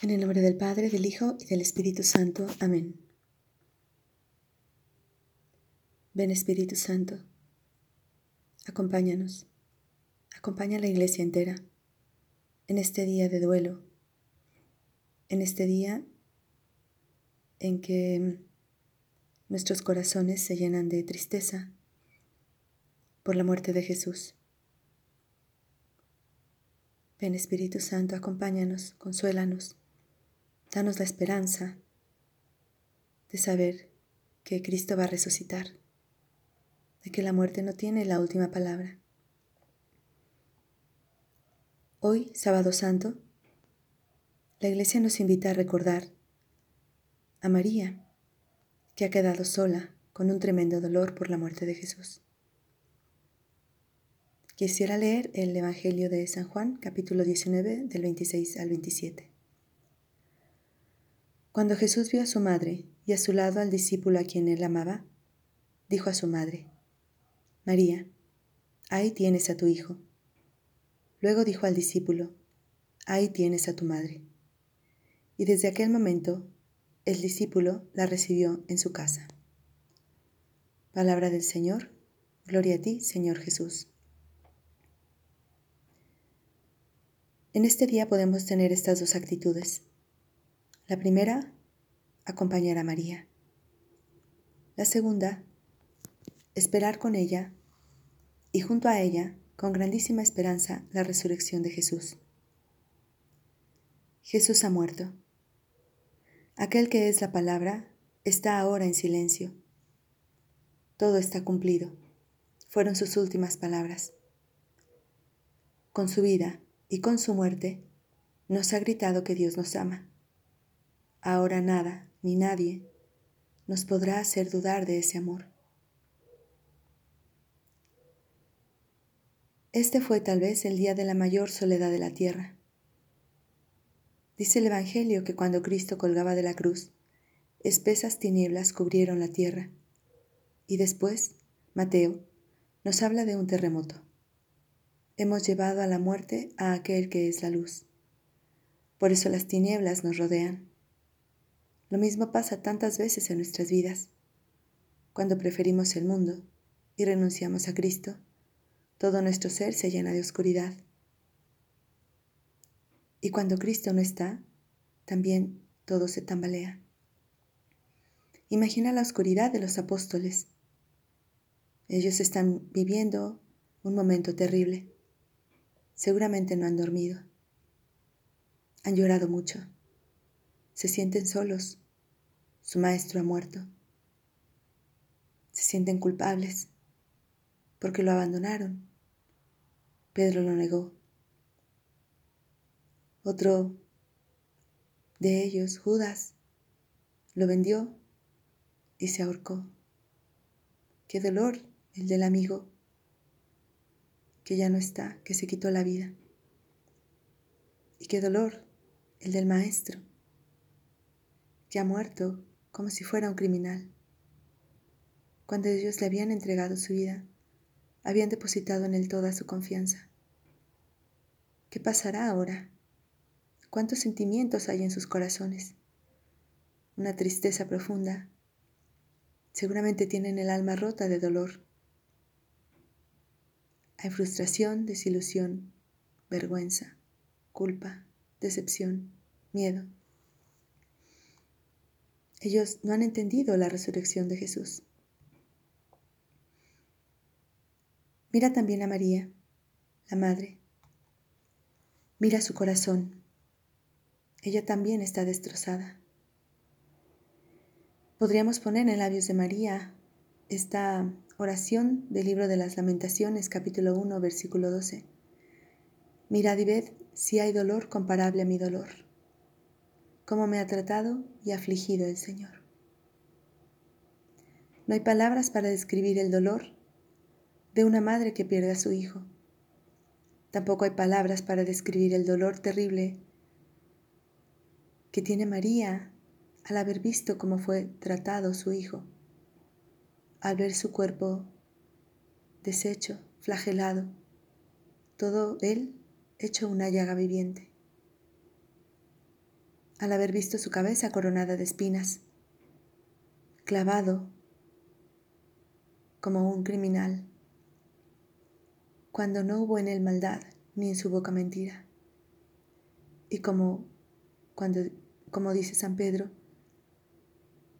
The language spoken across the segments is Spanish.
En el nombre del Padre, del Hijo y del Espíritu Santo. Amén. Ven Espíritu Santo, acompáñanos, acompaña a la iglesia entera en este día de duelo, en este día en que nuestros corazones se llenan de tristeza por la muerte de Jesús. Ven Espíritu Santo, acompáñanos, consuélanos Danos la esperanza de saber que Cristo va a resucitar, de que la muerte no tiene la última palabra. Hoy, sábado santo, la iglesia nos invita a recordar a María, que ha quedado sola con un tremendo dolor por la muerte de Jesús. Quisiera leer el Evangelio de San Juan, capítulo 19, del 26 al 27. Cuando Jesús vio a su madre y a su lado al discípulo a quien él amaba, dijo a su madre, María, ahí tienes a tu hijo. Luego dijo al discípulo, ahí tienes a tu madre. Y desde aquel momento el discípulo la recibió en su casa. Palabra del Señor, gloria a ti, Señor Jesús. En este día podemos tener estas dos actitudes la primera, acompañar a María. La segunda, esperar con ella y junto a ella, con grandísima esperanza, la resurrección de Jesús. Jesús ha muerto. Aquel que es la palabra está ahora en silencio. Todo está cumplido. Fueron sus últimas palabras. Con su vida y con su muerte, nos ha gritado que Dios nos ama. Ahora nada ni nadie nos podrá hacer dudar de ese amor. Este fue tal vez el día de la mayor soledad de la tierra. Dice el Evangelio que cuando Cristo colgaba de la cruz, espesas tinieblas cubrieron la tierra. Y después, Mateo nos habla de un terremoto. Hemos llevado a la muerte a aquel que es la luz. Por eso las tinieblas nos rodean. Lo mismo pasa tantas veces en nuestras vidas. Cuando preferimos el mundo y renunciamos a Cristo, todo nuestro ser se llena de oscuridad. Y cuando Cristo no está, también todo se tambalea. Imagina la oscuridad de los apóstoles. Ellos están viviendo un momento terrible. Seguramente no han dormido. Han llorado mucho se sienten solos. Su maestro ha muerto. Se sienten culpables porque lo abandonaron. Pedro lo negó. Otro de ellos, Judas, lo vendió y se ahorcó. Qué dolor el del amigo que ya no está, que se quitó la vida. Y qué dolor el del maestro ha muerto como si fuera un criminal. Cuando ellos le habían entregado su vida, habían depositado en él toda su confianza. ¿Qué pasará ahora? ¿Cuántos sentimientos hay en sus corazones? Una tristeza profunda. Seguramente tienen el alma rota de dolor. Hay frustración, desilusión, vergüenza, culpa, decepción, miedo. Ellos no han entendido la resurrección de Jesús. Mira también a María, la Madre. Mira su corazón. Ella también está destrozada. Podríamos poner en labios de María esta oración del libro de las lamentaciones, capítulo 1, versículo 12. Mirad y ved si hay dolor comparable a mi dolor cómo me ha tratado y afligido el Señor. No hay palabras para describir el dolor de una madre que pierde a su hijo. Tampoco hay palabras para describir el dolor terrible que tiene María al haber visto cómo fue tratado su hijo, al ver su cuerpo deshecho, flagelado, todo él hecho una llaga viviente. Al haber visto su cabeza coronada de espinas, clavado como un criminal, cuando no hubo en él maldad ni en su boca mentira. Y como, cuando, como dice San Pedro,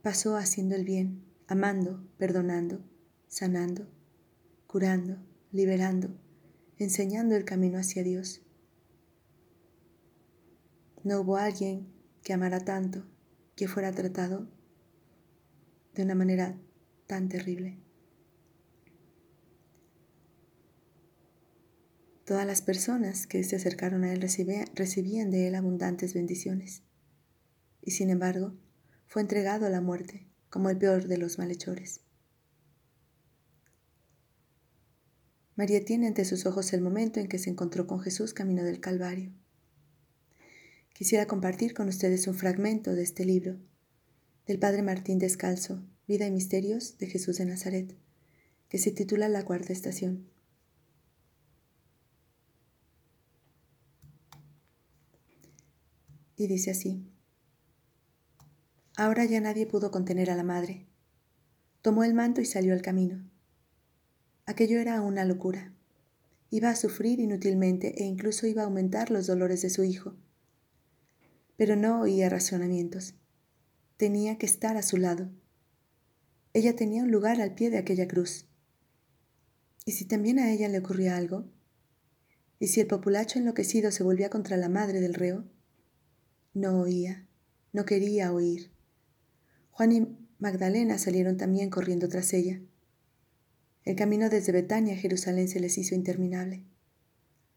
pasó haciendo el bien, amando, perdonando, sanando, curando, liberando, enseñando el camino hacia Dios. No hubo alguien que amara tanto, que fuera tratado de una manera tan terrible. Todas las personas que se acercaron a él recibían de él abundantes bendiciones. Y sin embargo, fue entregado a la muerte como el peor de los malhechores. María tiene ante sus ojos el momento en que se encontró con Jesús camino del Calvario. Quisiera compartir con ustedes un fragmento de este libro, del Padre Martín Descalzo, Vida y Misterios de Jesús de Nazaret, que se titula La Cuarta Estación. y dice así. Ahora ya nadie pudo contener a la madre. Tomó el manto y salió al camino. Aquello era una locura. Iba a sufrir inútilmente e incluso iba a aumentar los dolores de su hijo. Pero no oía razonamientos. Tenía que estar a su lado. Ella tenía un lugar al pie de aquella cruz. ¿Y si también a ella le ocurría algo? ¿Y si el populacho enloquecido se volvía contra la madre del reo? No oía, no quería oír. Juan y Magdalena salieron también corriendo tras ella. El camino desde Betania a Jerusalén se les hizo interminable.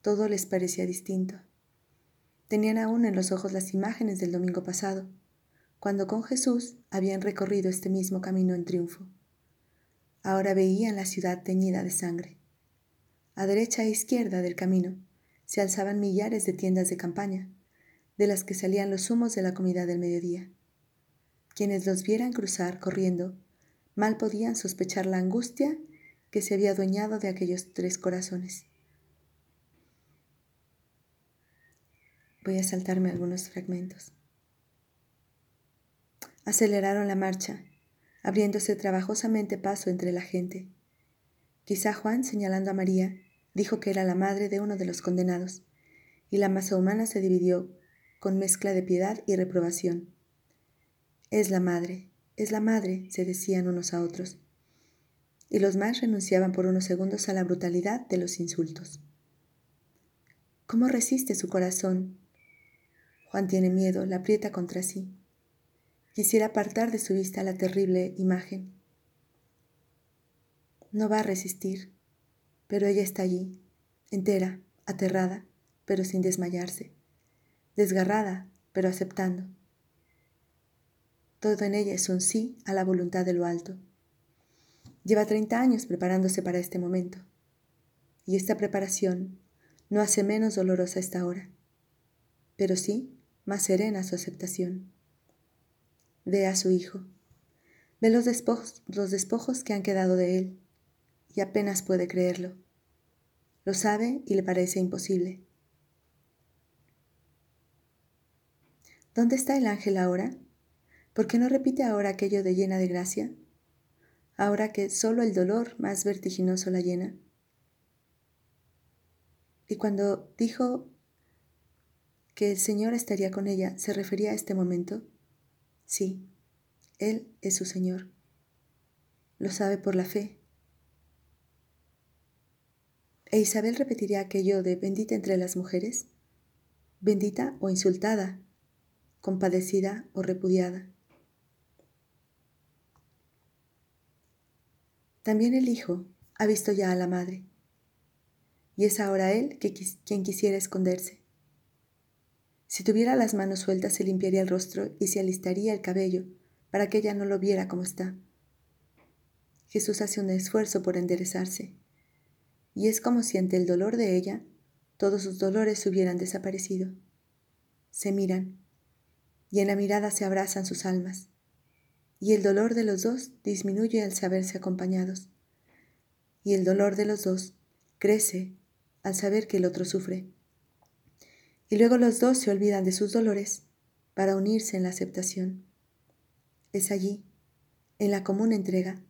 Todo les parecía distinto. Tenían aún en los ojos las imágenes del domingo pasado, cuando con Jesús habían recorrido este mismo camino en triunfo. Ahora veían la ciudad teñida de sangre. A derecha e izquierda del camino se alzaban millares de tiendas de campaña, de las que salían los humos de la comida del mediodía. Quienes los vieran cruzar corriendo, mal podían sospechar la angustia que se había adueñado de aquellos tres corazones. Voy a saltarme algunos fragmentos. Aceleraron la marcha, abriéndose trabajosamente paso entre la gente. Quizá Juan, señalando a María, dijo que era la madre de uno de los condenados, y la masa humana se dividió con mezcla de piedad y reprobación. Es la madre, es la madre, se decían unos a otros. Y los más renunciaban por unos segundos a la brutalidad de los insultos. ¿Cómo resiste su corazón? Juan tiene miedo, la aprieta contra sí. Quisiera apartar de su vista la terrible imagen. No va a resistir, pero ella está allí, entera, aterrada, pero sin desmayarse desgarrada, pero aceptando. Todo en ella es un sí a la voluntad de lo alto. Lleva 30 años preparándose para este momento, y esta preparación no hace menos dolorosa esta hora, pero sí más serena su aceptación. Ve a su hijo, ve los despojos, los despojos que han quedado de él, y apenas puede creerlo. Lo sabe y le parece imposible. ¿Dónde está el ángel ahora? ¿Por qué no repite ahora aquello de llena de gracia? Ahora que solo el dolor más vertiginoso la llena. Y cuando dijo que el Señor estaría con ella, ¿se refería a este momento? Sí, Él es su Señor. Lo sabe por la fe. ¿E Isabel repetiría aquello de bendita entre las mujeres? ¿Bendita o insultada? compadecida o repudiada. También el Hijo ha visto ya a la Madre, y es ahora Él quien quisiera esconderse. Si tuviera las manos sueltas se limpiaría el rostro y se alistaría el cabello para que ella no lo viera como está. Jesús hace un esfuerzo por enderezarse, y es como si ante el dolor de ella todos sus dolores hubieran desaparecido. Se miran, y en la mirada se abrazan sus almas, y el dolor de los dos disminuye al saberse acompañados, y el dolor de los dos crece al saber que el otro sufre. Y luego los dos se olvidan de sus dolores para unirse en la aceptación. Es allí, en la común entrega,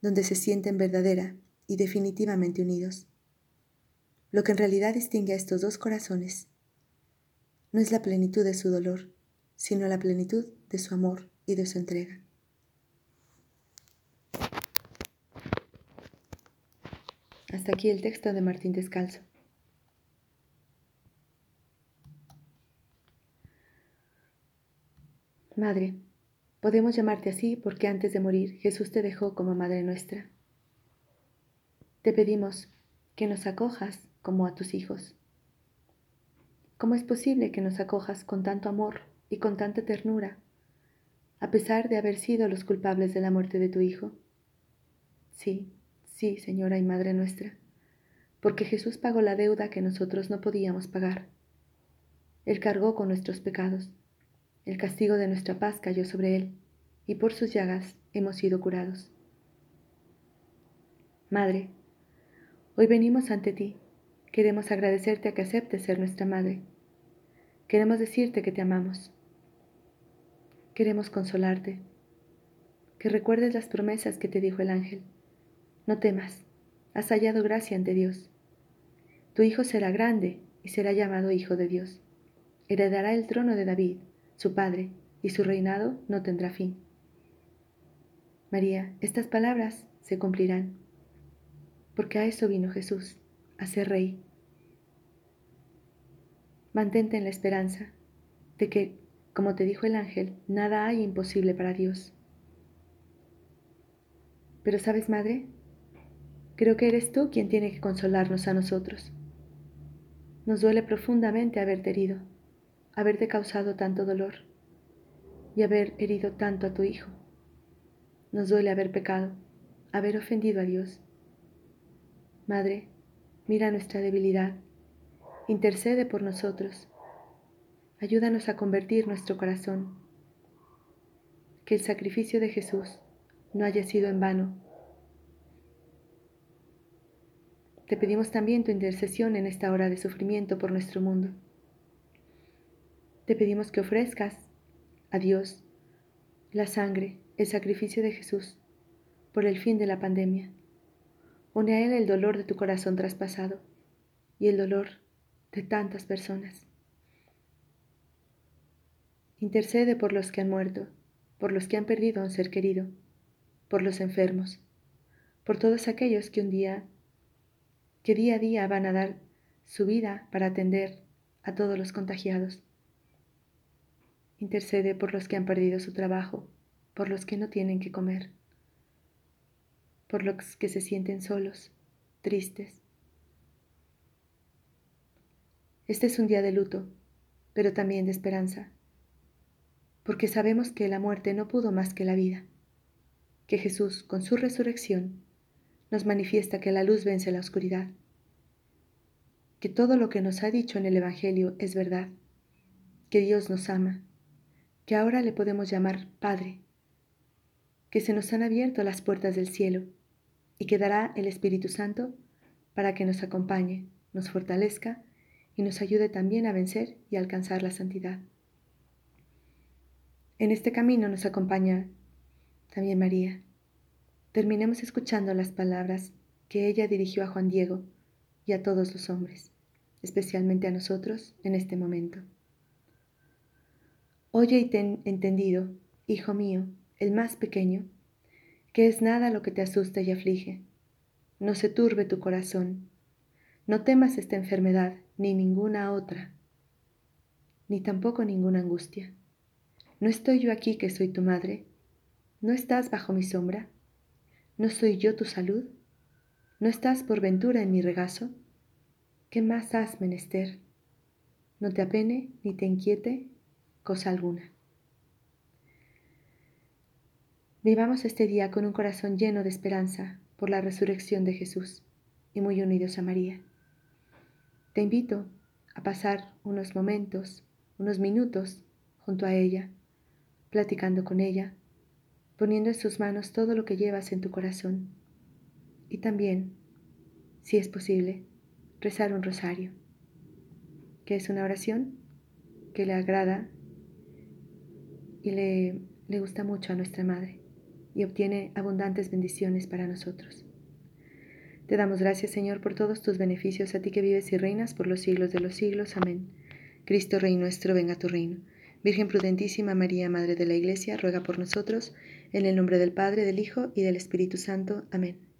donde se sienten verdadera y definitivamente unidos. Lo que en realidad distingue a estos dos corazones no es la plenitud de su dolor, sino la plenitud de su amor y de su entrega. Hasta aquí el texto de Martín Descalzo. Madre, podemos llamarte así porque antes de morir Jesús te dejó como Madre nuestra. Te pedimos que nos acojas como a tus hijos. ¿Cómo es posible que nos acojas con tanto amor y con tanta ternura, a pesar de haber sido los culpables de la muerte de tu Hijo? Sí, sí, Señora y Madre nuestra, porque Jesús pagó la deuda que nosotros no podíamos pagar. Él cargó con nuestros pecados el castigo de nuestra paz cayó sobre él, y por sus llagas hemos sido curados. Madre, hoy venimos ante ti. Queremos agradecerte a que aceptes ser nuestra madre. Queremos decirte que te amamos. Queremos consolarte. Que recuerdes las promesas que te dijo el ángel. No temas, has hallado gracia ante Dios. Tu hijo será grande y será llamado Hijo de Dios. Heredará el trono de David su Padre, y su reinado no tendrá fin. María, estas palabras se cumplirán, porque a eso vino Jesús, a ser rey. Mantente en la esperanza de que, como te dijo el ángel, nada hay imposible para Dios. Pero sabes, Madre, creo que eres tú quien tiene que consolarnos a nosotros. Nos duele profundamente haberte herido haberte causado tanto dolor y haber herido tanto a tu Hijo. Nos duele haber pecado, haber ofendido a Dios. Madre, mira nuestra debilidad, intercede por nosotros, ayúdanos a convertir nuestro corazón, que el sacrificio de Jesús no haya sido en vano. Te pedimos también tu intercesión en esta hora de sufrimiento por nuestro mundo. Te pedimos que ofrezcas a Dios la sangre, el sacrificio de Jesús por el fin de la pandemia. Une a Él el dolor de tu corazón traspasado y el dolor de tantas personas. Intercede por los que han muerto, por los que han perdido a un ser querido, por los enfermos, por todos aquellos que un día, que día a día van a dar su vida para atender a todos los contagiados. Intercede por los que han perdido su trabajo, por los que no tienen que comer, por los que se sienten solos, tristes. Este es un día de luto, pero también de esperanza, porque sabemos que la muerte no pudo más que la vida, que Jesús, con su resurrección, nos manifiesta que la luz vence la oscuridad, que todo lo que nos ha dicho en el Evangelio es verdad, que Dios nos ama que ahora le podemos llamar Padre, que se nos han abierto las puertas del cielo y que dará el Espíritu Santo para que nos acompañe, nos fortalezca y nos ayude también a vencer y alcanzar la santidad. En este camino nos acompaña también María. Terminemos escuchando las palabras que ella dirigió a Juan Diego y a todos los hombres, especialmente a nosotros en este momento. Oye y ten entendido, hijo mío, el más pequeño, que es nada lo que te asusta y aflige. No se turbe tu corazón. No temas esta enfermedad ni ninguna otra, ni tampoco ninguna angustia. ¿No estoy yo aquí que soy tu madre? ¿No estás bajo mi sombra? ¿No soy yo tu salud? ¿No estás por ventura en mi regazo? ¿Qué más has menester? No te apene ni te inquiete cosa alguna. Vivamos este día con un corazón lleno de esperanza por la resurrección de Jesús y muy unidos a María. Te invito a pasar unos momentos, unos minutos junto a ella, platicando con ella, poniendo en sus manos todo lo que llevas en tu corazón y también, si es posible, rezar un rosario, que es una oración que le agrada y le, le gusta mucho a nuestra Madre y obtiene abundantes bendiciones para nosotros. Te damos gracias, Señor, por todos tus beneficios, a ti que vives y reinas por los siglos de los siglos. Amén. Cristo Rey nuestro, venga tu reino. Virgen prudentísima María, Madre de la Iglesia, ruega por nosotros, en el nombre del Padre, del Hijo y del Espíritu Santo. Amén.